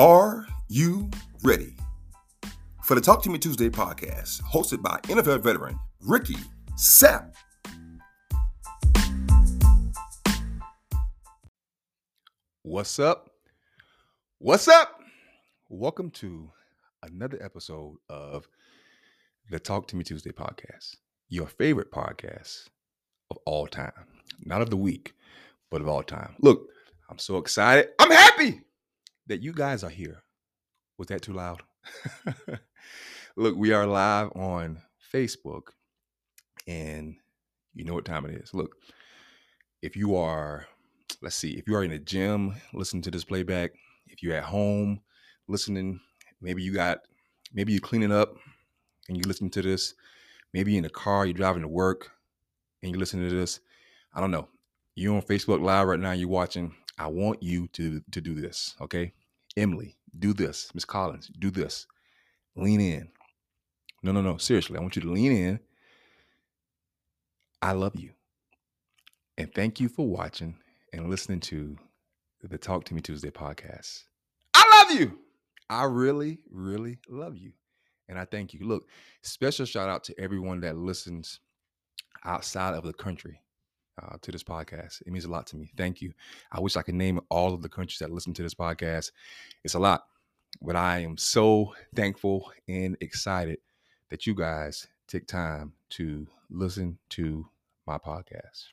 Are you ready for the Talk to Me Tuesday podcast, hosted by NFL veteran Ricky Sapp? What's up? What's up? Welcome to another episode of the Talk to Me Tuesday podcast, your favorite podcast of all time. Not of the week, but of all time. Look, I'm so excited. I'm happy that you guys are here. Was that too loud? Look, we are live on Facebook, and you know what time it is. Look, if you are, let's see, if you are in the gym listening to this playback, if you're at home listening, maybe you got, maybe you're cleaning up and you listen to this, maybe in the car, you're driving to work and you listen to this. I don't know. You're on Facebook Live right now, you're watching. I want you to to do this, okay? Emily, do this. Miss Collins, do this. Lean in. No, no, no. Seriously, I want you to lean in. I love you. And thank you for watching and listening to the Talk to Me Tuesday podcast. I love you. I really, really love you. And I thank you. Look, special shout out to everyone that listens outside of the country uh, to this podcast. It means a lot to me. Thank you. I wish I could name all of the countries that listen to this podcast. It's a lot, but I am so thankful and excited that you guys take time to listen to my podcast.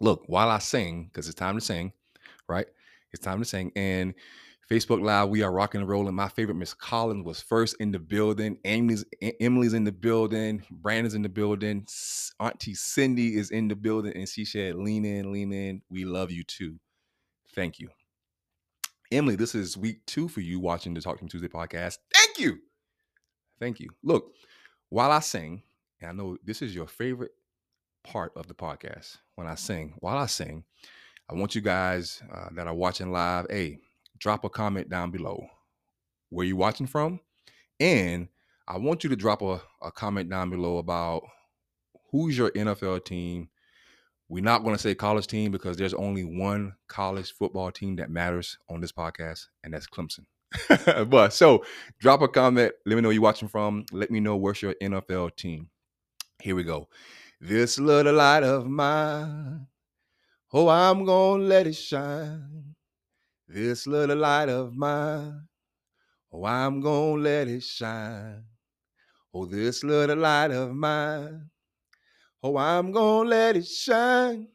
Look, while I sing, because it's time to sing, right? It's time to sing. And Facebook Live, we are rocking and rolling. My favorite Miss Collins was first in the building. Emily's Emily's in the building. Brandon's in the building. Auntie Cindy is in the building, and she said, "Lean in, lean in. We love you too. Thank you, Emily. This is week two for you watching the Talk to Me Tuesday podcast. Thank you, thank you. Look, while I sing, and I know this is your favorite part of the podcast when I sing. While I sing, I want you guys uh, that are watching live, hey drop a comment down below where you watching from. And I want you to drop a, a comment down below about who's your NFL team. We're not going to say college team because there's only one college football team that matters on this podcast, and that's Clemson. but so drop a comment. Let me know you're watching from. Let me know where's your NFL team. Here we go. This little light of mine. Oh, I'm going to let it shine. This little light of mine, oh, I'm gonna let it shine. Oh, this little light of mine, oh, I'm gonna let it shine.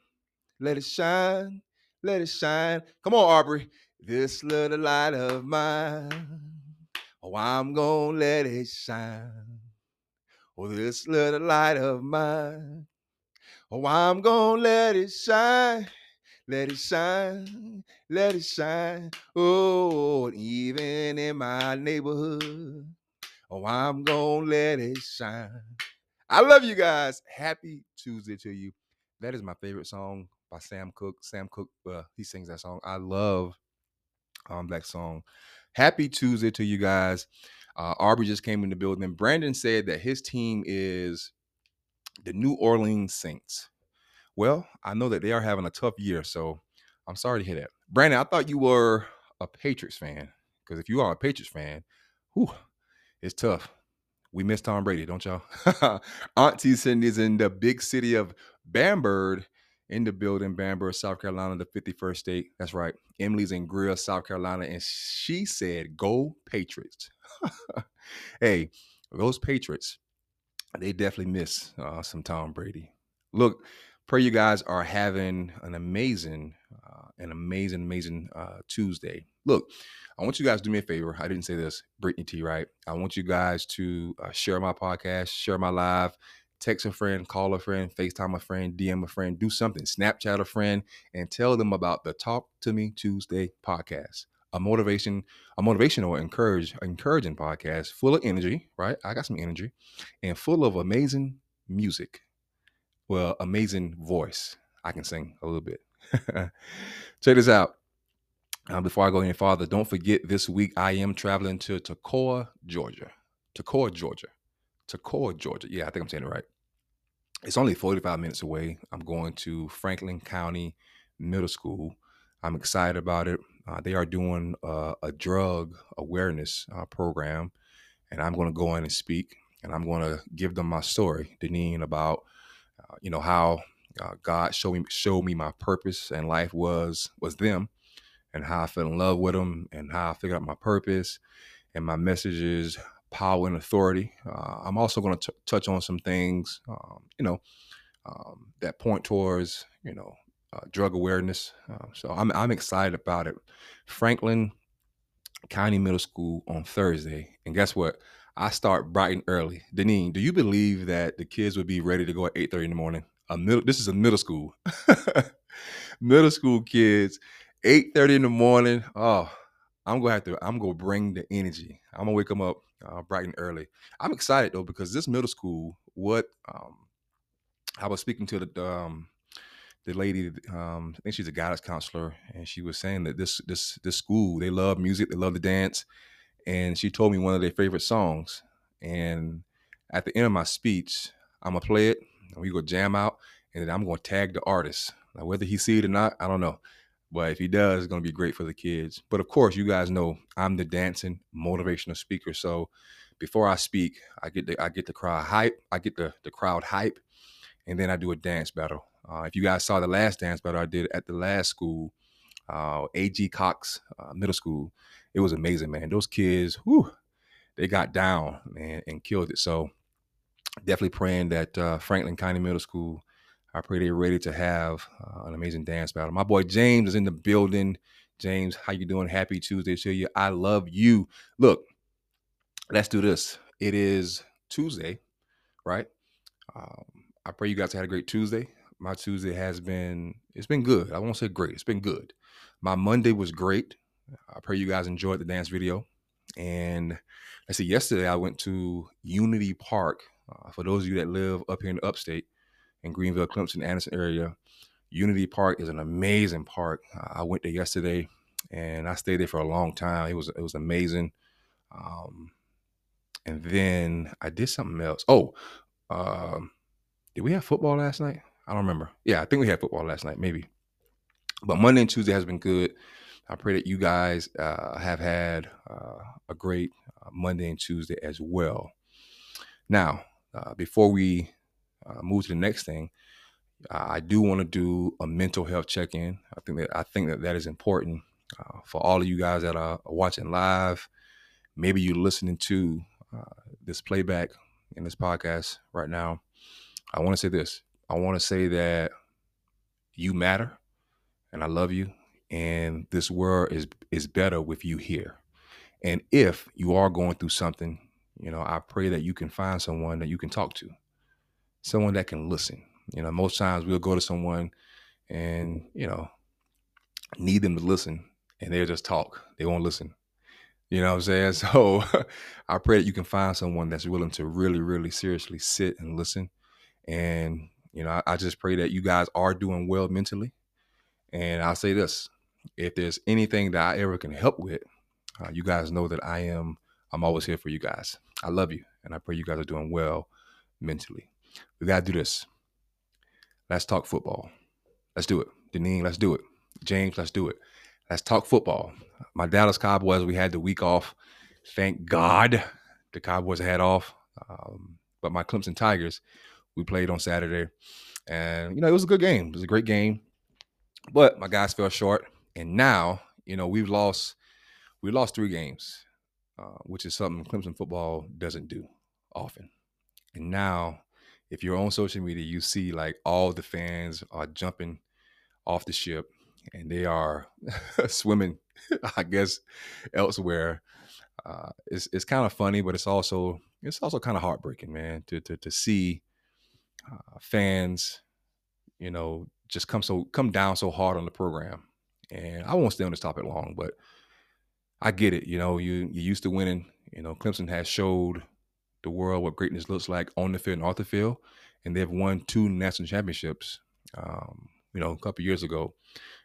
Let it shine, let it shine. Come on, Aubrey. This little light of mine, oh, I'm gonna let it shine. Oh, this little light of mine, oh, I'm gonna let it shine. Let it shine, let it shine. Oh, even in my neighborhood. Oh, I'm gonna let it shine. I love you guys. Happy Tuesday to you. That is my favorite song by Sam Cooke. Sam Cooke, uh, he sings that song. I love um, that song. Happy Tuesday to you guys. Uh, Aubrey just came in the building. Brandon said that his team is the New Orleans Saints. Well, I know that they are having a tough year, so I'm sorry to hear that. Brandon, I thought you were a Patriots fan because if you are a Patriots fan, whew, it's tough. We miss Tom Brady, don't y'all? Auntie Cindy's in the big city of Bamberg in the building, Bamberg, South Carolina, the 51st state. That's right. Emily's in Greer, South Carolina, and she said, Go Patriots. hey, those Patriots, they definitely miss uh, some Tom Brady. Look, pray you guys are having an amazing, uh, an amazing, amazing uh, Tuesday. Look, I want you guys to do me a favor. I didn't say this, Brittany T. Right? I want you guys to uh, share my podcast, share my live, text a friend, call a friend, FaceTime a friend, DM a friend, do something, Snapchat a friend, and tell them about the Talk to Me Tuesday podcast. A motivation, a motivational, encourage, encouraging podcast full of energy, right? I got some energy, and full of amazing music well, amazing voice. I can sing a little bit. Check this out. Uh, before I go any farther, don't forget this week I am traveling to Toccoa, Georgia. Toccoa, Georgia. Toccoa, Georgia. Yeah, I think I'm saying it right. It's only 45 minutes away. I'm going to Franklin County Middle School I'm excited about it. Uh, they are doing uh, a drug awareness uh, program, and I'm going to go in and speak, and I'm going to give them my story, Deneen, about uh, you know how uh, God showed me showed me my purpose and life was was them, and how I fell in love with them, and how I figured out my purpose, and my message is power and authority. Uh, I'm also going to touch on some things, um, you know, um, that point towards you know uh, drug awareness. Uh, so I'm I'm excited about it. Franklin County Middle School on Thursday, and guess what? I start bright and early. Deneen, do you believe that the kids would be ready to go at 8:30 in the morning? A middle, this is a middle school. middle school kids, 8:30 in the morning. Oh, I'm gonna have to. I'm gonna bring the energy. I'm gonna wake them up uh, bright and early. I'm excited though because this middle school, what um, I was speaking to the um, the lady, um, I think she's a guidance counselor, and she was saying that this this this school they love music, they love to dance, and she told me one of their favorite songs. And at the end of my speech, I'm gonna play it, and we go jam out, and then I'm gonna tag the artist. Now, whether he see it or not, I don't know. But if he does, it's gonna be great for the kids. But of course, you guys know I'm the dancing motivational speaker. So before I speak, I get the I get the crowd hype. I get the the crowd hype, and then I do a dance battle. Uh, if you guys saw the last dance battle I did at the last school, uh, AG Cox uh, Middle School, it was amazing, man. Those kids, whew, they got down, man, and killed it. So definitely praying that uh, Franklin County Middle School I pray they're ready to have uh, an amazing dance battle. My boy James is in the building. James, how you doing? Happy Tuesday to you. I love you. Look, let's do this. It is Tuesday, right? Um, I pray you guys had a great Tuesday. My Tuesday has been it's been good. I won't say great. It's been good. My Monday was great. I pray you guys enjoyed the dance video. And I see yesterday I went to Unity Park. Uh, for those of you that live up here in the upstate, in Greenville, Clemson, Anderson area. Unity Park is an amazing park. I went there yesterday, and I stayed there for a long time. It was it was amazing. Um, and then I did something else. Oh, um, did we have football last night? I don't remember. Yeah, I think we had football last night, maybe. But Monday and Tuesday has been good. I pray that you guys uh, have had uh, a great uh, Monday and Tuesday as well. Now, uh, before we uh, move to the next thing, I do want to do a mental health check-in. I think that I think that that is important uh, for all of you guys that are watching live. Maybe you're listening to this playback in this podcast right now. I want to say this. I want to say that you matter, and I love you. And this world is is better with you here. And if you are going through something, you know, I pray that you can find someone that you can talk to someone that can listen. You know, most times we'll go to someone and, you know, need them to listen and they'll just talk. They won't listen. You know what I'm saying? So I pray that you can find someone that's willing to really, really seriously sit and listen. And, you know, I, I just pray that you guys are doing well mentally. And I'll say this if there's anything that I ever can help with, uh, you guys know that I am, I'm always here for you guys. I love you. And I pray you guys are doing well mentally. We got to do this. Let's talk football. Let's do it. Deneen, let's do it. James, let's do it. Let's talk football. My Dallas Cowboys, we had the week off. Thank God the Cowboys had off. Um, but my Clemson Tigers, we played on Saturday. And, you know, it was a good game. It was a great game. But my guys fell short. And now, you know, we've lost we lost three games, uh, which is something Clemson football doesn't do often. And now if you're on social media, you see like all the fans are jumping off the ship and they are swimming, I guess, elsewhere. Uh, it's it's kind of funny, but it's also it's also kind of heartbreaking, man, to to to see uh, fans, you know, just come so come down so hard on the program. And I won't stay on this topic long, but I get it. You know, you you used to winning. You know, Clemson has showed the world what greatness looks like on the field and off the field. And they've won two national championships, um, you know, a couple years ago.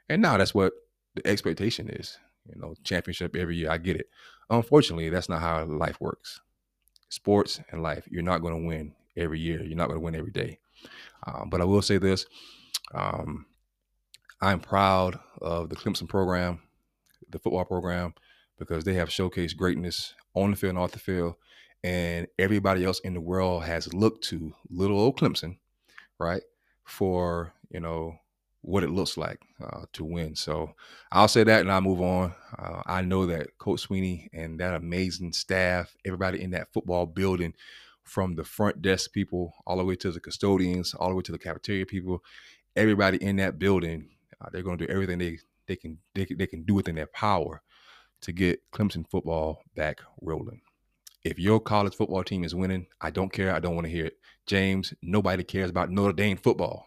And now that's what the expectation is. You know, championship every year. I get it. Unfortunately, that's not how life works. Sports and life, you're not going to win every year. You're not going to win every day. Um, but I will say this: um, I'm proud of the Clemson program, the football program, because they have showcased greatness on the field and off the field. And everybody else in the world has looked to little old Clemson, right, for, you know, what it looks like uh, to win. So I'll say that and I'll move on. Uh, I know that Coach Sweeney and that amazing staff, everybody in that football building, from the front desk people all the way to the custodians, all the way to the cafeteria people, everybody in that building, uh, they're going to do everything they they can they, they can do within their power to get Clemson football back rolling. If your college football team is winning, I don't care. I don't want to hear it. James, nobody cares about Notre Dame football.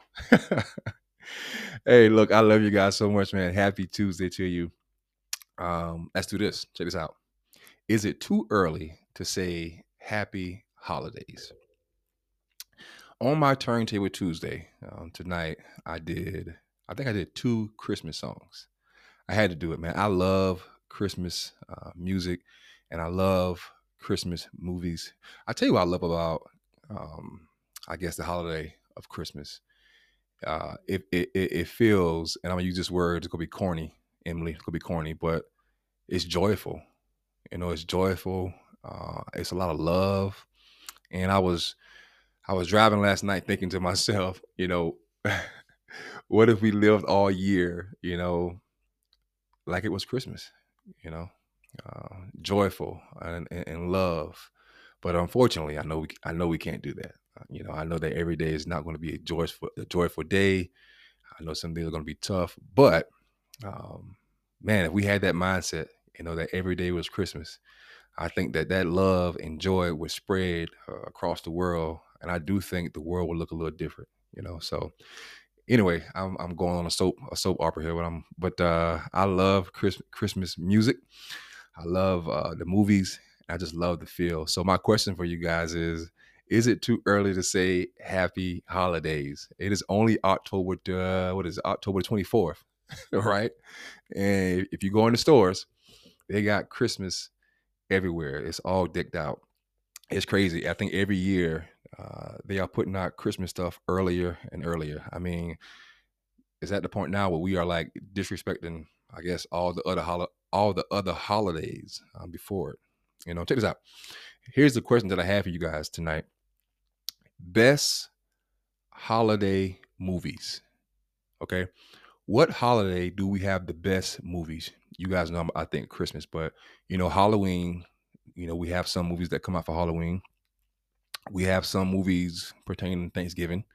hey, look, I love you guys so much, man. Happy Tuesday to you. Um, let's do this. Check this out. Is it too early to say happy holidays? On my turntable Tuesday um, tonight, I did. I think I did two Christmas songs. I had to do it, man. I love Christmas uh, music, and I love Christmas movies. I tell you what I love about, um, I guess, the holiday of Christmas uh, it, it it feels, and I'm gonna use this word. It's gonna be corny, Emily. It's gonna be corny, but it's joyful. You know, it's joyful. Uh, it's a lot of love. And I was, I was driving last night thinking to myself, you know, what if we lived all year, you know, like it was Christmas, you know, uh, joyful and, and, and love. But unfortunately, I know we, I know we can't do that. You know, I know that every day is not going to be a joyful, a joyful day. I know some days are going to be tough, but um, man, if we had that mindset, you know, that every day was Christmas, I think that that love and joy would spread uh, across the world, and I do think the world would look a little different. You know, so anyway, I'm I'm going on a soap a soap opera here, but I'm but uh, I love Chris, Christmas music. I love uh, the movies. I just love the feel. So my question for you guys is: is it too early to say happy holidays? It is only October, uh, what is it, October 24th, right? And if you go in the stores, they got Christmas everywhere. It's all decked out. It's crazy. I think every year uh, they are putting out Christmas stuff earlier and earlier. I mean, it's at the point now where we are like disrespecting, I guess, all the other hol- all the other holidays um, before it. You know, check this out. Here's the question that I have for you guys tonight best holiday movies. Okay. What holiday do we have the best movies? You guys know I think Christmas, but you know, Halloween, you know, we have some movies that come out for Halloween. We have some movies pertaining to Thanksgiving.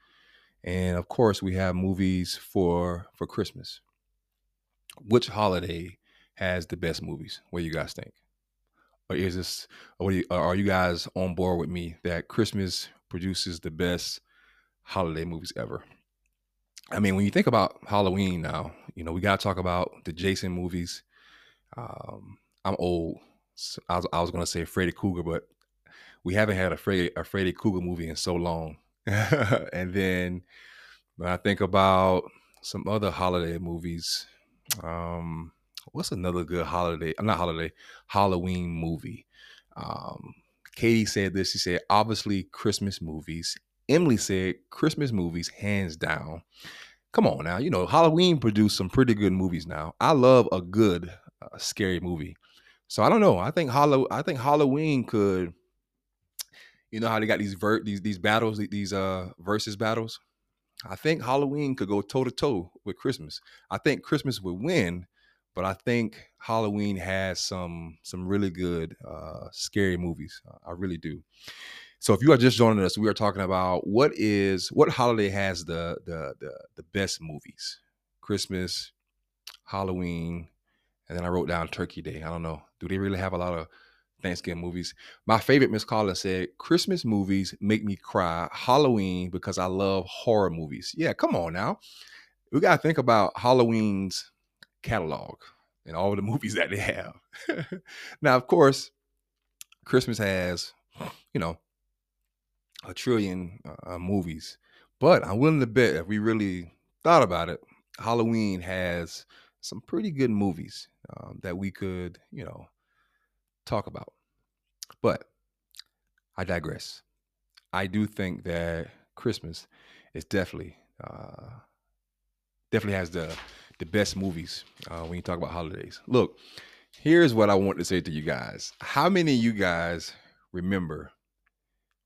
And of course, we have movies for for Christmas. Which holiday has the best movies? What do you guys think? Or is this or are you guys on board with me that Christmas produces the best holiday movies ever. I mean, when you think about Halloween now, you know, we got to talk about the Jason movies. Um, I'm old. I was, I was going to say Freddy Krueger, but we haven't had a Freddy, a Freddy Krueger movie in so long. and then when I think about some other holiday movies, um, what's another good holiday? Not holiday, Halloween movie. Um, Katie said this. She said, obviously, Christmas movies. Emily said, Christmas movies, hands down. Come on now. You know, Halloween produced some pretty good movies now. I love a good uh, scary movie. So I don't know. I think Hollow I think Halloween could you know how they got these ver- these these battles, these uh versus battles. I think Halloween could go toe to toe with Christmas. I think Christmas would win, but I think Halloween has some some really good uh, scary movies. Uh, I really do. So if you are just joining us, we are talking about what is what holiday has the the the, the best movies? Christmas, Halloween, and then I wrote down Turkey Day. I don't know. Do they really have a lot of Thanksgiving movies? My favorite, Miss Collins said, Christmas movies make me cry. Halloween because I love horror movies. Yeah, come on now. We gotta think about Halloween's catalog and all the movies that they have. now, of course, Christmas has, you know, a trillion uh, movies, but I'm willing to bet if we really thought about it, Halloween has some pretty good movies um, that we could, you know, talk about. But I digress. I do think that Christmas is definitely, uh, definitely has the the best movies uh, when you talk about holidays. Look, here's what I want to say to you guys. How many of you guys remember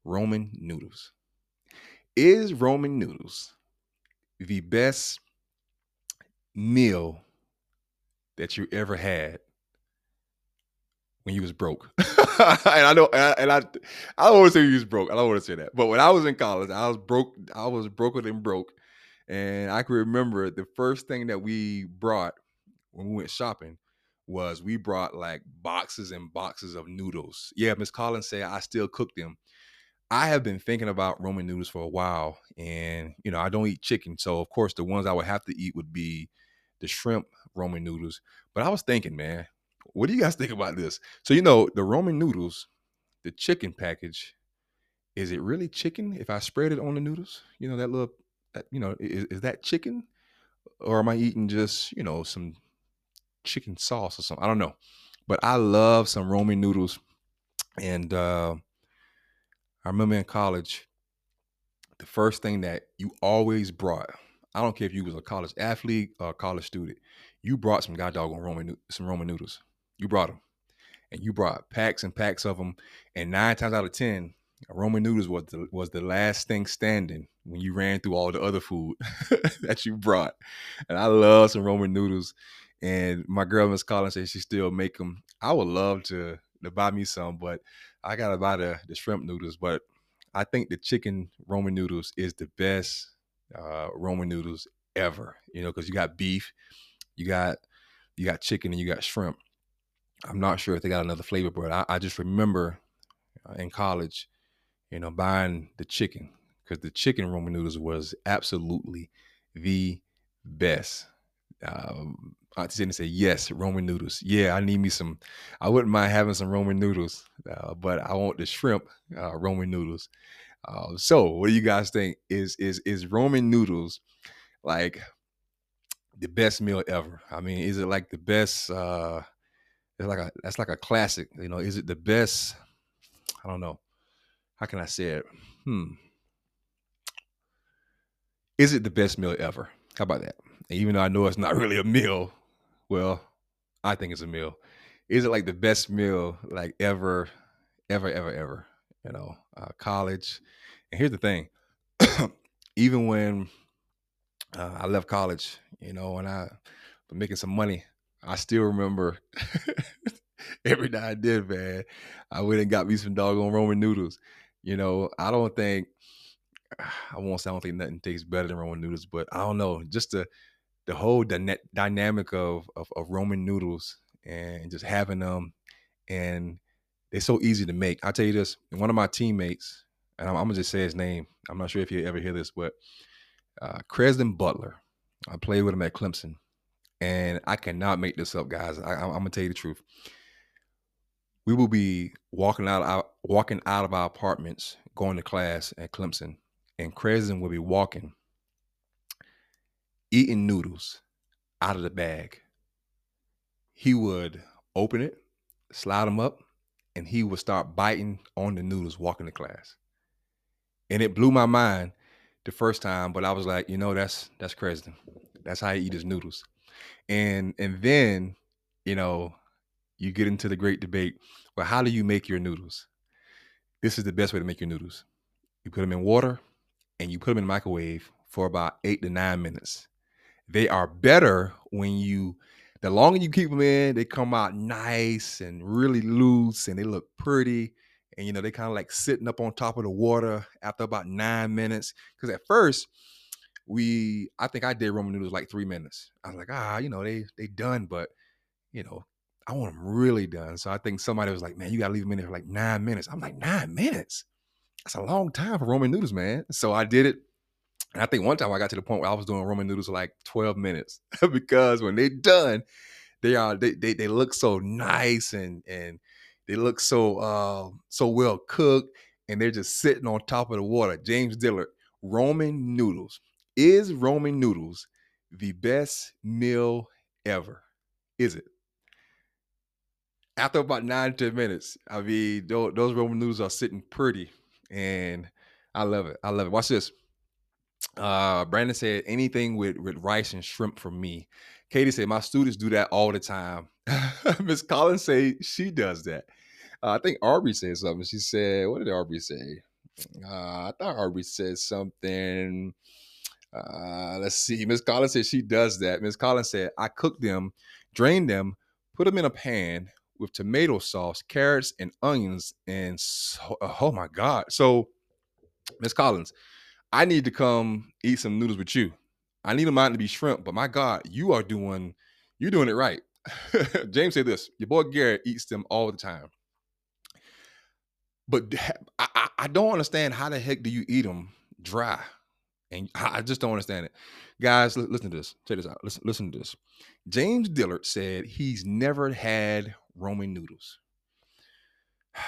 Roman noodles? Is Roman noodles the best meal that you ever had when you was broke? and I know, and I, and I, I don't want to say you was broke. I don't want to say that. But when I was in college, I was broke. I was broker than broke, and I can remember the first thing that we brought when we went shopping was we brought like boxes and boxes of noodles. Yeah, Miss Collins said I still cook them. I have been thinking about Roman noodles for a while, and you know I don't eat chicken, so of course the ones I would have to eat would be the shrimp Roman noodles. But I was thinking, man, what do you guys think about this? So you know the Roman noodles, the chicken package, is it really chicken if I spread it on the noodles? You know that little, that, you know, is, is that chicken, or am I eating just you know some chicken sauce or something? I don't know, but I love some Roman noodles, and. uh I remember in college, the first thing that you always brought, I don't care if you was a college athlete or a college student, you brought some god dog on Roman some Roman noodles. You brought them, and you brought packs and packs of them. And nine times out of ten, Roman noodles was the was the last thing standing when you ran through all the other food that you brought. And I love some Roman noodles. And my girl Miss Collins says she still make them. I would love to to buy me some, but I gotta buy the the shrimp noodles, but I think the chicken Roman noodles is the best uh, Roman noodles ever. You know, because you got beef, you got you got chicken, and you got shrimp. I'm not sure if they got another flavor, but I, I just remember uh, in college, you know, buying the chicken because the chicken Roman noodles was absolutely the best. Um, Auntie said, "Yes, Roman noodles. Yeah, I need me some. I wouldn't mind having some Roman noodles, uh, but I want the shrimp uh, Roman noodles." Uh, so, what do you guys think? Is is is Roman noodles like the best meal ever? I mean, is it like the best? Uh, it's like a that's like a classic. You know, is it the best? I don't know. How can I say it? Hmm. Is it the best meal ever? How about that? even though I know it's not really a meal, well, I think it's a meal. Is it like the best meal like ever, ever, ever, ever? You know, uh, college. And here's the thing: even when uh, I left college, you know, and I was making some money, I still remember every night I did, man. I went and got me some doggone Roman noodles. You know, I don't think I won't say I don't think nothing tastes better than Roman noodles, but I don't know, just the the whole dyna- dynamic of, of, of Roman noodles and just having them, and they're so easy to make. I'll tell you this: one of my teammates, and I'm, I'm, gonna just say his name. I'm not sure if you ever hear this, but uh, Crezdon Butler. I played with him at Clemson, and I cannot make this up, guys. I, am gonna tell you the truth. We will be walking out, walking out of our apartments, going to class at Clemson, and Crezdon will be walking eating noodles out of the bag. He would open it, slide them up, and he would start biting on the noodles walking to class. And it blew my mind the first time, but I was like, you know, that's that's Crezdon. That's how he eat his noodles. And and then, you know, you get into the great debate. Well, how do you make your noodles? This is the best way to make your noodles. You put them in water and you put them in the microwave for about eight to nine minutes. They are better when you the longer you keep them in, they come out nice and really loose and they look pretty. And you know, they kind of like sitting up on top of the water after about nine minutes. Because at first, we I think I did Roman noodles like three minutes. I was like, ah, you know, they they done, but you know, I want them really done. So I think somebody was like, man, you gotta leave them in there for like nine minutes. I'm like, nine minutes? That's a long time for Roman noodles, man. So I did it and I think one time I got to the point where I was doing Roman noodles like 12 minutes because when they're done, they are they, they they look so nice and and they look so uh so well cooked and they're just sitting on top of the water. James Dillard, Roman noodles. Is Roman noodles the best meal ever? Is it? After about nine, 10 minutes, I mean, those, those Roman noodles are sitting pretty and I love it. I love it. Watch this Uh, Brandon said anything with with rice and shrimp for me. Katie said my students do that all the time. Miss Collins say she does that. Uh, I think Aubrey said something. She said, "What did Aubrey say?" Uh, I thought Aubrey said something. Uh, let's see. Miss Collins said she does that. Miss Collins said, I cook them, drain them, put them in a pan with tomato sauce, carrots, and onions. And so, oh my God. So, Miss Collins, I need to come eat some noodles with you. I need them out to be shrimp, but my God, you are doing you're doing it right. James said this: your boy Garrett eats them all the time. But I, I don't understand how the heck do you eat them dry? And I just don't understand it. Guys, listen to this. Check this out. Listen, listen to this. James Dillard said he's never had Roman noodles.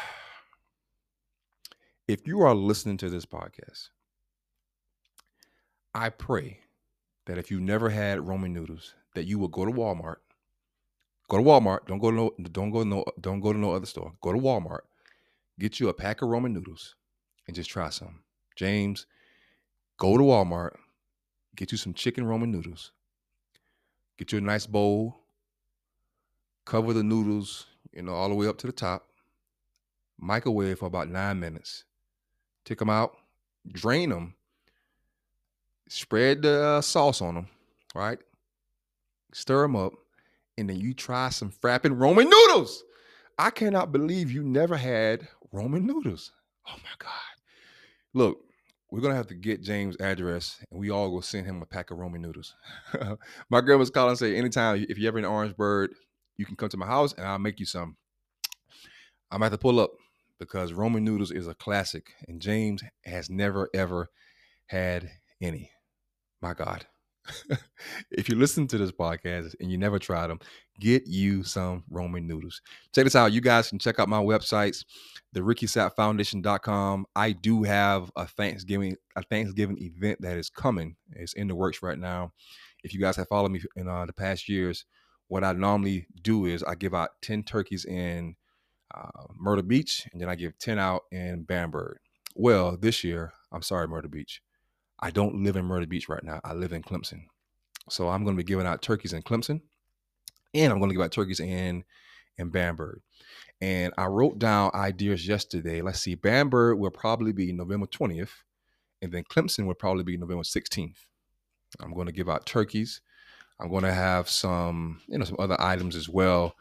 If you are listening to this podcast, I pray that if you never had Roman noodles, that you will go to Walmart. Go to Walmart. Don't go to no, don't go to no, don't go to no other store. Go to Walmart. Get you a pack of Roman noodles and just try some. James, Go to Walmart, get you some chicken Roman noodles, get you a nice bowl, cover the noodles, you know, all the way up to the top, microwave for about nine minutes, take them out, drain them, spread the uh, sauce on them, right? Stir them up, and then you try some frapping Roman noodles. I cannot believe you never had Roman noodles. Oh my God. Look, we're gonna have to get James' address, and we all go send him a pack of Roman noodles. my was calling say, anytime if you're ever in Orangeburg, you can come to my house and I'll make you some. I'm about to pull up because Roman noodles is a classic, and James has never ever had any. My God. if you listen to this podcast and you never tried them, get you some Roman noodles. Check this out. You guys can check out my websites, the RickySapp I do have a Thanksgiving a Thanksgiving event that is coming. It's in the works right now. If you guys have followed me in uh, the past years, what I normally do is I give out 10 turkeys in uh, Myrtle Beach, and then I give 10 out in Bamberg. Well, this year, I'm sorry, Myrtle Beach. I don't live in Myrtle Beach right now. I live in Clemson. So I'm going to be giving out turkeys in Clemson and I'm going to give out turkeys in in Bamberg. And I wrote down ideas yesterday. Let's see, Bamberg will probably be November 20th, and then Clemson will probably be November 16th. I'm going to give out turkeys. I'm going to have some, you know, some other items as well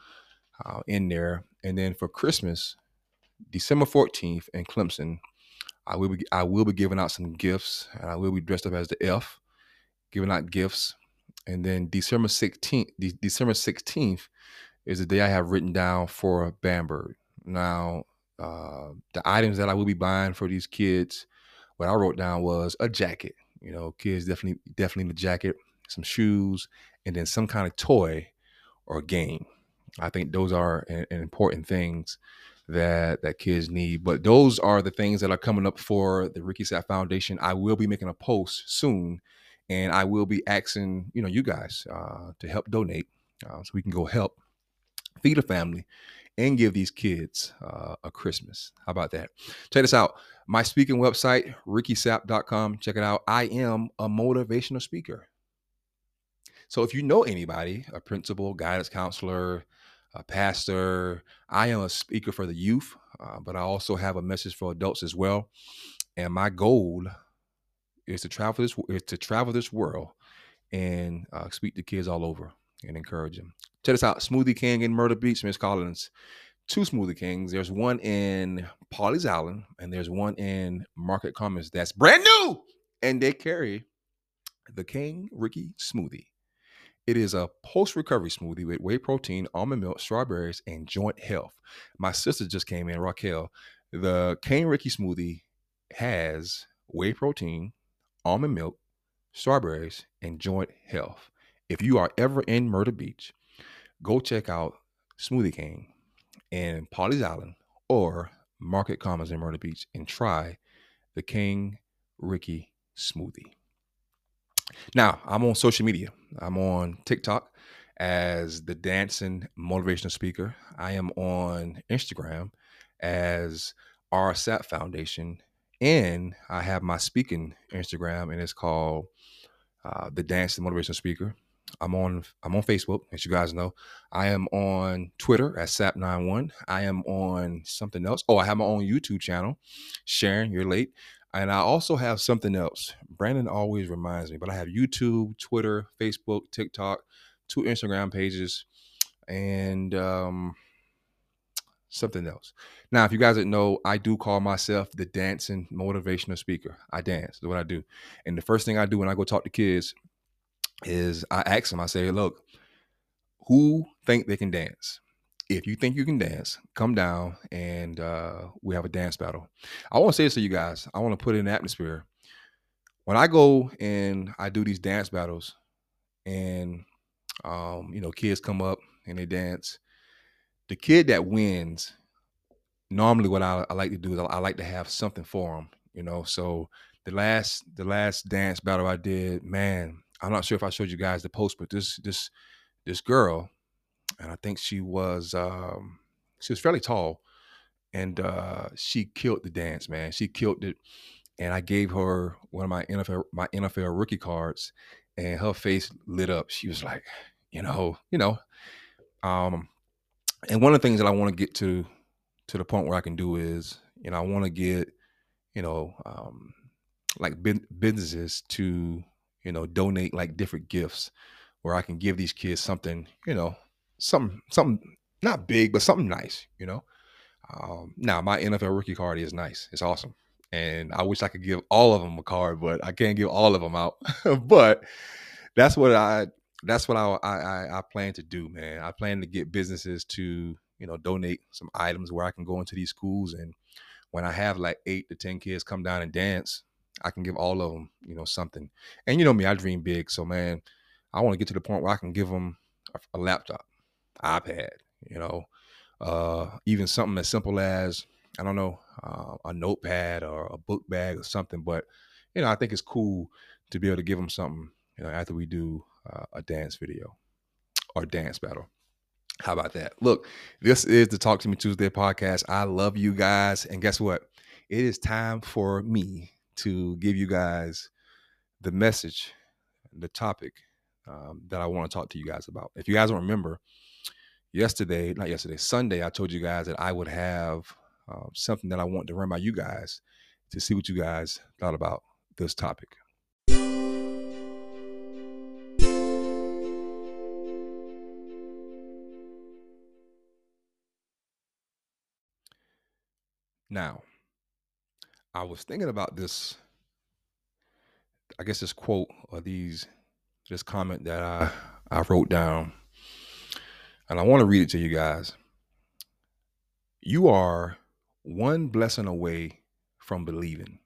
uh, in there. And then for Christmas, December 14th in Clemson, I will be I will be giving out some gifts, and I will be dressed up as the F, giving out gifts. And then December 16th, de- December 16th is the day I have written down for Bamberg. Now, uh, the items that I will be buying for these kids, what I wrote down was a jacket. You know, kids definitely definitely need a jacket, some shoes, and then some kind of toy or game. I think those are an, an important things that that kids need. But those are the things that are coming up for the Ricky Sapp Foundation. I will be making a post soon, and I will be asking you know you guys uh, to help donate uh, so we can go help feed a family and give these kids uh, a Christmas. How about that? Check this out. My speaking website, rickysapp.com. Check it out. I am a motivational speaker. So if you know anybody, a principal, guidance counselor, a pastor. I am a speaker for the youth, uh, but I also have a message for adults as well. And my goal is to travel this is to travel this world and uh, speak to kids all over and encourage them. Check this out: Smoothie King in Murder Beach, Miss Collins. Two Smoothie Kings. There's one in Pawleys Island, and there's one in Market Commons. That's brand new, and they carry the King Ricky Smoothie. It is a post recovery smoothie with whey protein, almond milk, strawberries, and joint health. My sister just came in, Raquel. The King Ricky smoothie has whey protein, almond milk, strawberries, and joint health. If you are ever in Myrtle Beach, go check out Smoothie King in Pawleys Island or Market Commons in Myrtle Beach and try the King Ricky smoothie. Now, I'm on social media. I'm on TikTok as the dancing motivational speaker. I am on Instagram as Sapp Foundation. and I have my speaking Instagram, and it's called uh, the Dancing Motivational Speaker. I'm on I'm on Facebook, as you guys know. I am on Twitter at Sap91. I am on something else. Oh, I have my own YouTube channel. Sharon, you're late. And I also have something else. Brandon always reminds me, but I have YouTube, Twitter, Facebook, TikTok, two Instagram pages, and um, something else. Now, if you guys didn't know, I do call myself the dancing motivational speaker. I dance, is what I do. And the first thing I do when I go talk to kids is I ask them, I say, look, who think they can dance? If you think you can dance, come down and uh, we have a dance battle. I want to say this to you guys. I want to put in atmosphere. When I go and I do these dance battles, and um, you know, kids come up and they dance. The kid that wins, normally what I, I like to do is I, I like to have something for them. You know, so the last the last dance battle I did, man, I'm not sure if I showed you guys the post, but this this this girl, and I think she was um, she was fairly tall, and uh, she killed the dance, man. She killed it, and I gave her one of my NFL my NFL rookie cards, and her face lit up. She was like, you know, you know, um, and one of the things that I want to get to to the point where I can do is, you know, I want to get, you know, um, like businesses to you know, donate like different gifts where I can give these kids something, you know, something, something not big, but something nice, you know. Um, now my NFL rookie card is nice. It's awesome. And I wish I could give all of them a card, but I can't give all of them out. but that's what I that's what I, I I plan to do, man. I plan to get businesses to, you know, donate some items where I can go into these schools and when I have like eight to ten kids come down and dance, I can give all of them, you know, something. And you know me, I dream big. So man, I want to get to the point where I can give them a, a laptop, iPad, you know, uh, even something as simple as I don't know, uh, a notepad or a book bag or something. But you know, I think it's cool to be able to give them something, you know, after we do uh, a dance video or dance battle. How about that? Look, this is the Talk to Me Tuesday podcast. I love you guys, and guess what? It is time for me to give you guys the message, the topic um, that I want to talk to you guys about. If you guys don't remember, yesterday, not yesterday, Sunday, I told you guys that I would have uh, something that I want to run by you guys to see what you guys thought about this topic. Now, I was thinking about this, I guess this quote or these this comment that I I wrote down. And I want to read it to you guys. You are one blessing away from believing.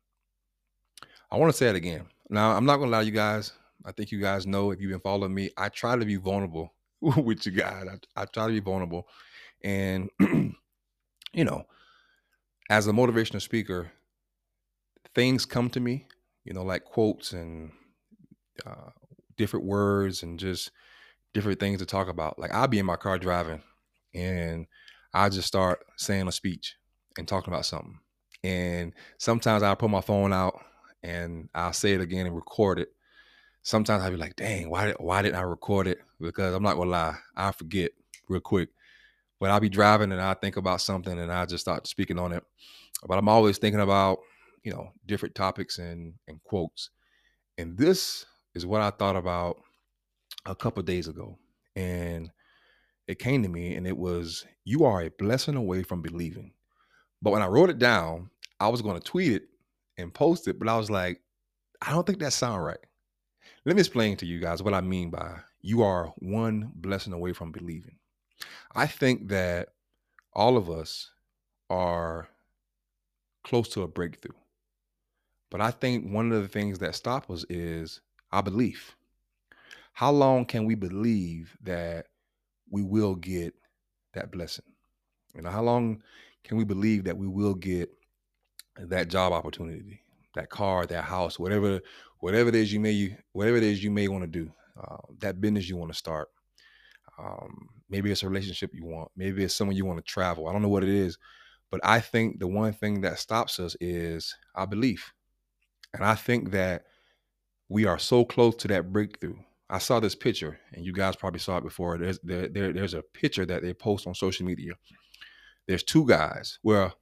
I want to say it again. Now, I'm not going to lie to you guys. I think you guys know if you've been following me, I try to be vulnerable with you guys. I, I try to be vulnerable. And, you know, as a motivational speaker, things come to me, you know, like quotes and uh, different words and just different things to talk about. Like I'll be in my car driving and I just start saying a speech and talking about something. And sometimes I'll put my phone out and I'll say it again and record it. Sometimes I'll be like, dang, why did why didn't I record it? Because I'm not gonna lie, I forget real quick. But I'll be driving and I think about something and I just start speaking on it. But I'm always thinking about you know different topics and and quotes and this is what i thought about a couple days ago and it came to me and it was you are a blessing away from believing. But when i wrote it down i was going to tweet it and post it but i was like i don't think that sounds right. Let me explain to you guys what i mean by you are one blessing away from believing. I think that all of us are close to a breakthrough but I think one of the things that stop us is our belief. How long can we believe that we will get that blessing? You know, how long can we believe that we will get that job opportunity, that car, that house, whatever, whatever it is you may, whatever it is you may want to do, uh, that business you want to start. Um, maybe it's a relationship you want. Maybe it's someone you want to travel. I don't know what it is, But I think the one thing that stops us is our belief. And I think that we are so close to that breakthrough. I saw this picture, and you guys probably saw it before. There's there, there there's a picture that they post on social media. There's two guys. Well,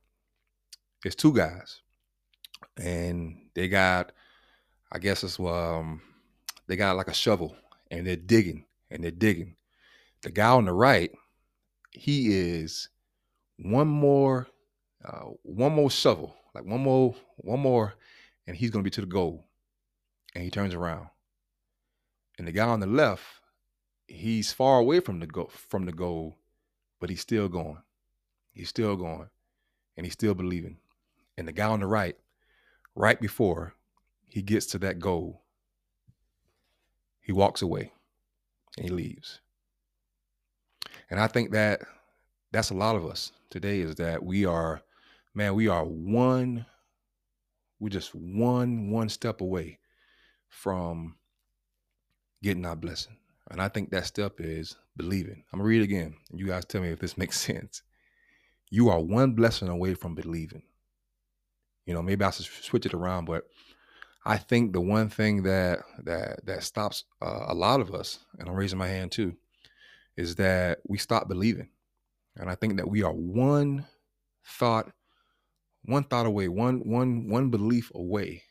it's two guys, and they got, I guess it's um, they got like a shovel, and they're digging and they're digging. The guy on the right, he is one more, uh, one more shovel, like one more, one more, and he's gonna be to the goal. And he turns around, and the guy on the left, he's far away from the go from the goal, but he's still going. He's still going, and he's still believing. And the guy on the right, right before he gets to that goal, he walks away and he leaves. And I think that that's a lot of us today is that we are, man, we are one, we're just one, one step away from getting our blessing. And I think that step is believing. I'm gonna read it again. You guys tell me if this makes sense. You are one blessing away from believing. You know, maybe I should switch it around, but I think the one thing that that that stops uh, a lot of us, and I'm raising my hand too, is that we stop believing. And I think that we are one thought, one thought away, one one one belief away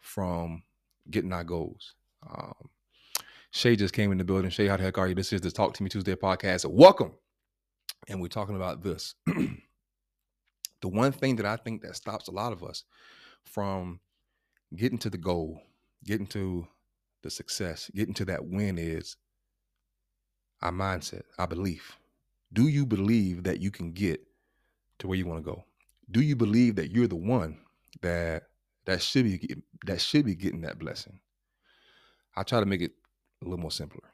from getting our goals. Um, Shay just came in the building. Shay, how the heck are you? This is the Talk to Me Tuesday podcast. Welcome. And we're talking about this. the one thing that I think that stops a lot of us from getting to the goal, getting to the success, getting to that win is our mindset, our belief. Do you believe that you can get to where you want to go? Do you believe that you're the one that that should be that should be getting that blessing? I try to make it a little more simpler.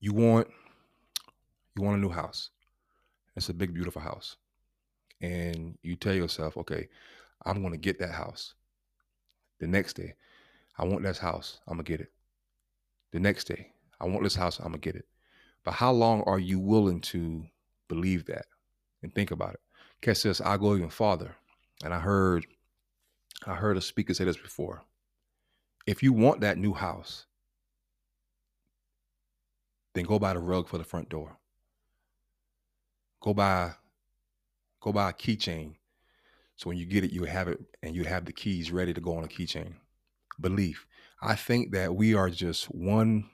You want you want a new house. It's a big beautiful house. And you tell yourself, "Okay, I'm to get that house." The next day, I want this house. I'm to get it. The next day, I want this house. I'm to get it. But how long are you willing to believe that and think about it? Kes says, I go even farther. And I heard I heard a speaker say this before. If you want that new house, then go buy the rug for the front door. Go buy go buy a keychain. So when you get it, you have it and you have the keys ready to go on a keychain. Belief. I think that we are just one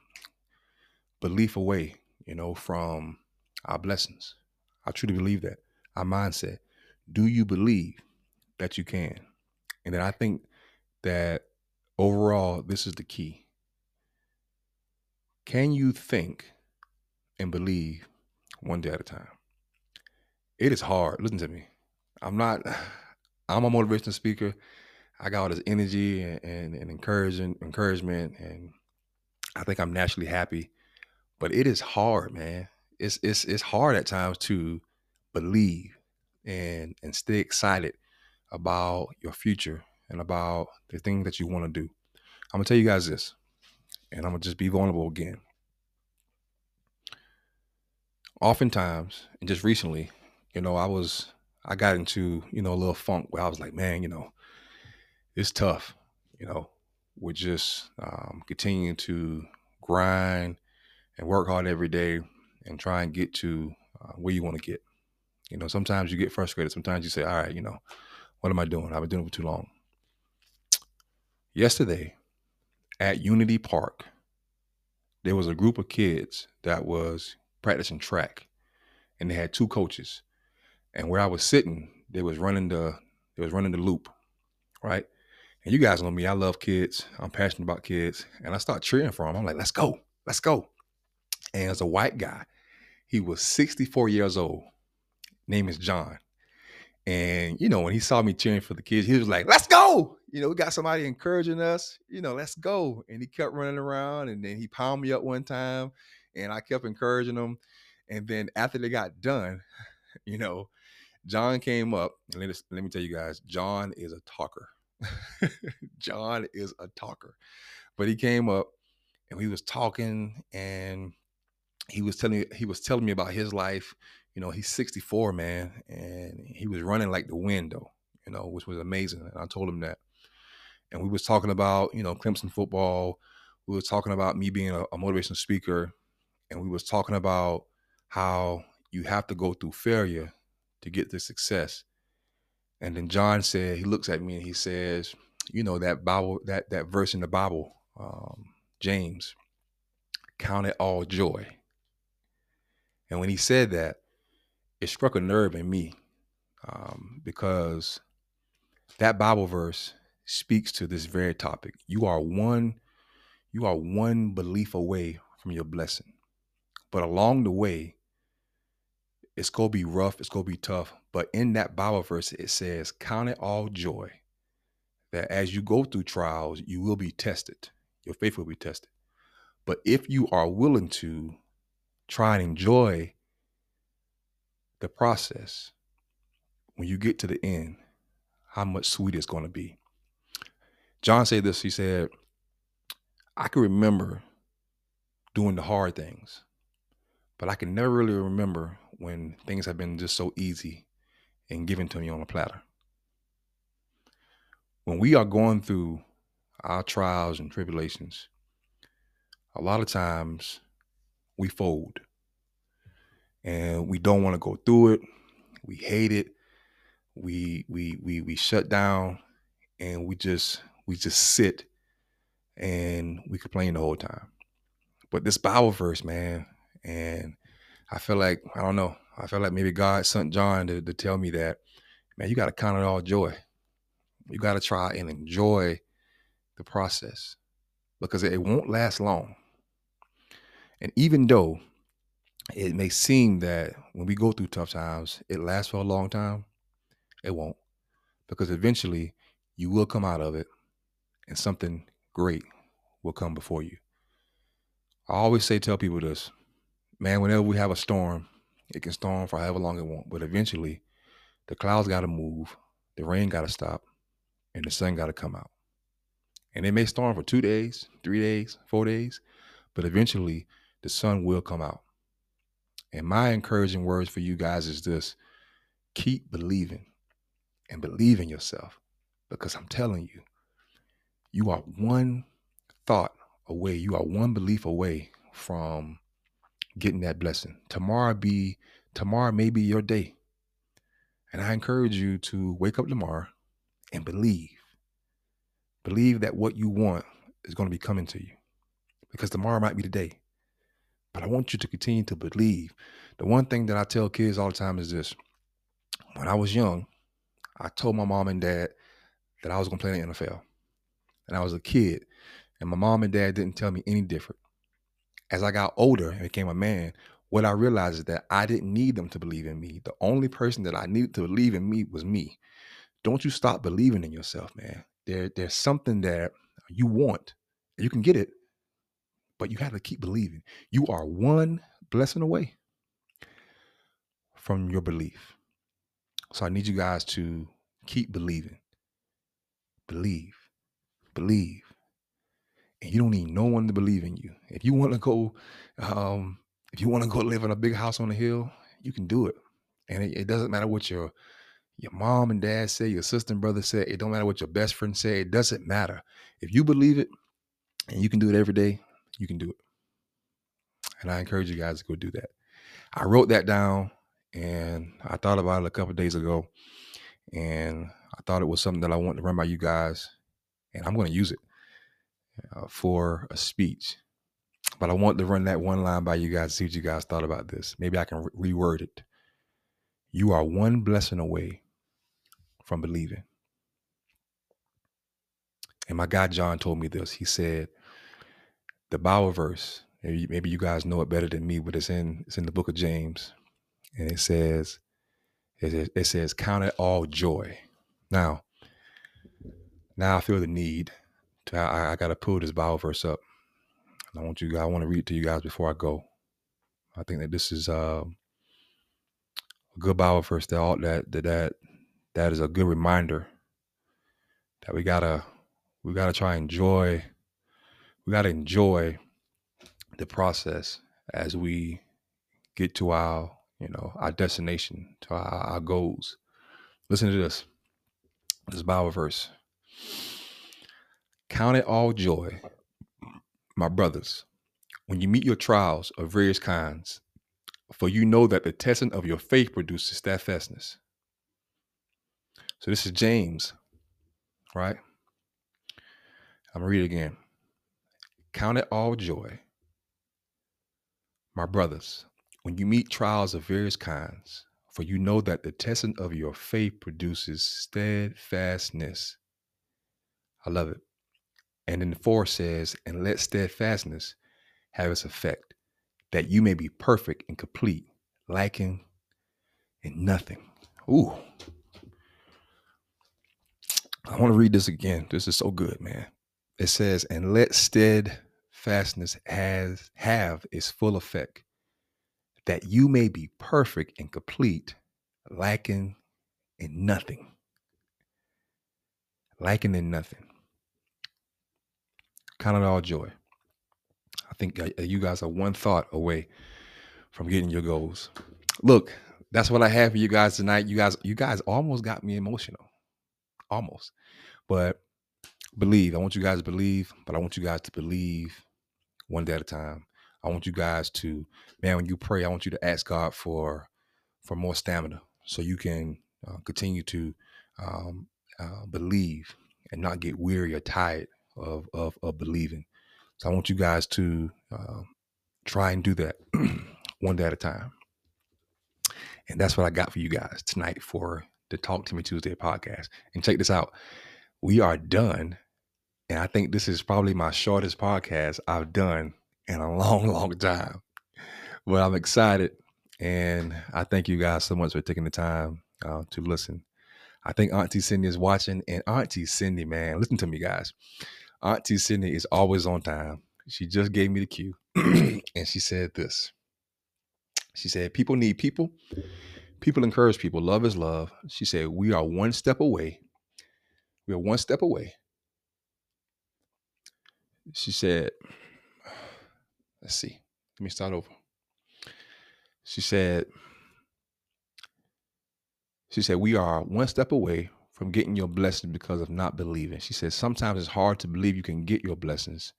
belief away you know, from our blessings. I truly believe that. Our mindset. Do you believe that you can? And then I think that overall, this is the key. Can you think and believe one day at a time? It is hard. Listen to me. I'm not, I'm a motivational speaker. I got all this energy and, and, and encouragement, encouragement, and I think I'm naturally happy but it is hard, man. It's it's it's hard at times to believe and and stay excited about your future and about the thing that you want to do. I'm gonna tell you guys this, and I'm gonna just be vulnerable again. Oftentimes, and just recently, you know, I was I got into you know a little funk where I was like, man, you know, it's tough. You know, we're just um, continuing to grind and work hard every day and try and get to uh, where you want to get. You know, sometimes you get frustrated. Sometimes you say, all right, you know, what am I doing? I've been doing it for too long. Yesterday at Unity Park, there was a group of kids that was practicing track and they had two coaches. And where I was sitting, they was running the they was running the loop, right? And you guys know me, I love kids. I'm passionate about kids. And I start cheering for them. I'm like, let's go, let's go and as a white guy. He was 64 years old. Name is John. And you know, when he saw me cheering for the kids, he was like, "Let's go!" You know, we got somebody encouraging us. You know, let's go. And he kept running around, and then he pounded me up one time, and I kept encouraging them. And then after they got done, you know, John came up, and let, us, let me tell you guys, John is a talker. John is a talker, but he came up, and we was talking, and he was telling me he was telling me about his life you know, he's 64, man, and he was running like the wind, though, you know, which was amazing. And I told him that. And we was talking about, you know, Clemson football. We was talking about me being a, a motivational speaker, and we was talking about how you have to go through failure to get to success. And then John said, he looks at me and he says, you know, that Bible, that that verse in the Bible, um, James, count it all joy. And when he said that, it struck a nerve in me um, because that Bible verse speaks to this very topic. You are one, you are one belief away from your blessing. But along the way, it's gonna be rough, it's gonna be tough. But in that Bible verse, it says, Count it all joy that as you go through trials, you will be tested. Your faith will be tested. But if you are willing to try and enjoy the process, when you get to the end, how much sweet it's going to be. John said this, he said, I can remember doing the hard things, but I can never really remember when things have been just so easy and given to me on a platter when we are going through our trials and tribulations, a lot of times we fold and we don't want to go through it. We hate it. We we we we shut down and we just we just sit and we complain the whole time. But this Bible verse, man, and I feel like I don't know. I feel like maybe God sent John to, to tell me that, man, you got to count it all joy you got to try and enjoy the process because it won't last long. And even though it may seem that when we go through tough times, it lasts for a long time, it won't. Because eventually you will come out of it and something great will come before you. I always say, tell people this man, whenever we have a storm, it can storm for however long it wants, but eventually the clouds got to move, the rain got to stop, and the sun got to come out. And it may storm for two days, three days, four days, but eventually the sun will come out. And my encouraging words for you guys is this keep believing and believe in yourself because I'm telling you, you are one thought away, you are one belief away from getting that blessing. Tomorrow be tomorrow may be your day. And I encourage you to wake up tomorrow and believe. Believe that what you want is going to be coming to you because tomorrow might be the day. But I want you to continue to believe. The one thing that I tell kids all the time is this when I was young, I told my mom and dad that I was going to play in the NFL. And I was a kid, and my mom and dad didn't tell me any different. As I got older and became a man, what I realized is that I didn't need them to believe in me. The only person that I needed to believe in me was me don't you stop believing in yourself, man. There, there's something that you want. You can get it, but you have to keep believing. You are one blessing away from your belief. So I need you guys to keep believing. Believe. Believe. And you don't need no one to believe in you. If you want to go, um, if you want to go live in a big house on the hill, you can do it. And it, it doesn't matter what your your mom and dad say, your sister and brother say, it don't matter what your best friend say, it doesn't matter. If you believe it and you can do it every day, you can do it. And I encourage you guys to go do that. I wrote that down and I thought about it a couple days ago. And I thought it was something that I wanted to run by you guys. And I'm going to use it uh, for a speech. But I want to run that one line by you guys, see what you guys thought about this. Maybe I can re- reword it. You are one blessing away from believing. And my guy John told me this. He said, the Bible verse, maybe, you guys know it better than me, but it's in it's in the book of James. And it says, it says, count it all joy. Now, now I feel the need to I, I gotta pull this Bible verse up. I want you I want to read it to you guys before I go. I think that this is uh, a good Bible verse that all that that that is a good reminder that we gotta we gotta try and enjoy we gotta enjoy the process as we get to our you know, our destination, to our, our goals. Listen to this. This Bible verse. Count it all joy, my brothers, when you meet your trials of various kinds, for you know that the testing of your faith produces steadfastness. So this is James, right? I'm gonna read it again. Count it all joy, my brothers, when you meet trials of various kinds, for you know that the testing of your faith produces steadfastness. I love it. And then the four says, and let steadfastness have its effect, that you may be perfect and complete, lacking in nothing. Ooh. I want to read this again. This is so good, man. It says, and let steadfastness has have its full effect, that you may be perfect and complete, lacking in nothing. Lacking in nothing. Count it all joy. I think uh, you guys are one thought away from getting your goals. Look, that's what I have for you guys tonight. You guys, you guys almost got me emotional. Almost. But believe. I want you guys to believe, but I want you guys to believe one day at a time. I want you guys to, man, when you pray, I want you to ask God for for more stamina so you can uh, continue to um, uh, believe and not get weary or tired of, of, of believing. So I want you guys to um, try and do that one day at a time. And that's what I got for you guys tonight for the Talk to Me Tuesday podcast. And check this out. We are done. And I think this is probably my shortest podcast I've done in a long, long time. But I'm excited. And I thank you guys so much for taking the time uh, to listen. I think Auntie Cindy is watching. And Auntie Cindy, man, listen to me, guys. Auntie Cindy is always on time. She just gave me the cue. and she said this. She said, People need people. People encourage people. Love is love. She said, We are one step away. We are one step away. She said, Let's see. Let me start over. She said, She said, We are one step away from getting your blessings because of not believing. She says, sometimes it's hard to believe you can get your blessings.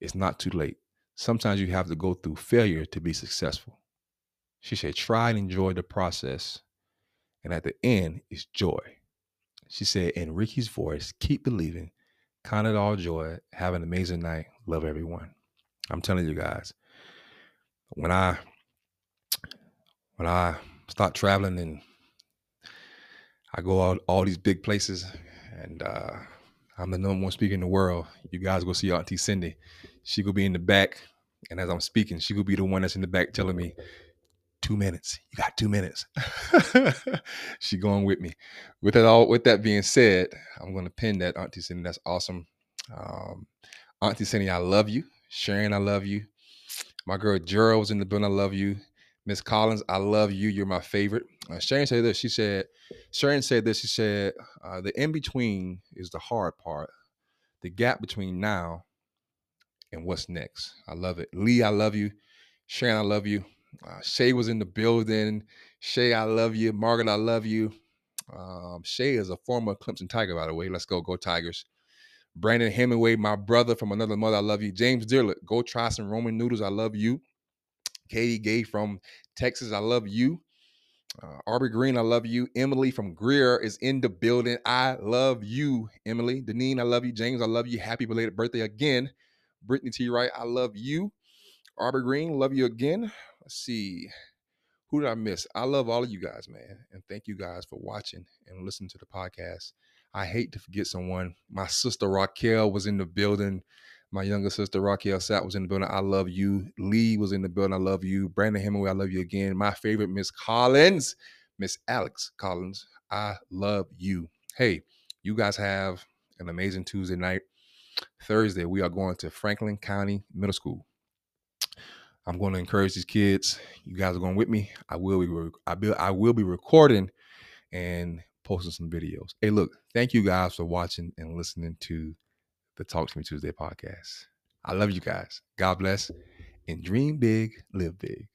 It's not too late. Sometimes you have to go through failure to be successful. She said, try and enjoy the process. And at the end is joy. She said, in Ricky's voice, keep believing, count it all joy, have an amazing night, love everyone. I'm telling you guys, when I when I start traveling and I go out all these big places, and uh, I'm the number one speaker in the world. You guys go see Auntie Cindy. She could be in the back, and as I'm speaking, she could be the one that's in the back telling me, two minutes. You got two minutes. she going with me. With that all, with that being said, I'm gonna pin that Auntie Cindy. That's awesome. Um, Auntie Cindy, I love you. Sharon, I love you. My girl Gerald was in the building. I love you. Miss Collins, I love you. You're my favorite. Uh, Sharon said this. She said, Sharon said this. She said, uh, the in between is the hard part. The gap between now and what's next. I love it. Lee, I love you. Sharon, I love you. Uh, Shay was in the building. Shay, I love you. Margaret, I love you. Um, Shay is a former Clemson Tiger, by the way. Let's go, go Tigers. Brandon Hemingway, my brother from another mother, I love you. James Dearlet, go try some Roman noodles. I love you. Katie Gay from Texas, I love you. Uh, Arby Green, I love you. Emily from Greer is in the building. I love you, Emily. Deneen, I love you. James, I love you. Happy belated birthday again. Brittany T. Wright, I love you. Arby Green, love you again. Let's see. Who did I miss? I love all of you guys, man. And thank you guys for watching and listening to the podcast. I hate to forget someone. My sister Raquel was in the building. My younger sister Raquel Sapp was in the building. I love you. Lee was in the building. I love you. Brandon Hemingway, I love you again. My favorite, Miss Collins, Miss Alex Collins, I love you. Hey, you guys have an amazing Tuesday night. Thursday, we are going to Franklin County Middle School. I'm going to encourage these kids. You guys are going with me. I will be. I. I will be recording and posting some videos. Hey, look. Thank you guys for watching and listening to the Talk to Me Tuesday podcast. I love you guys. God bless and dream big, live big.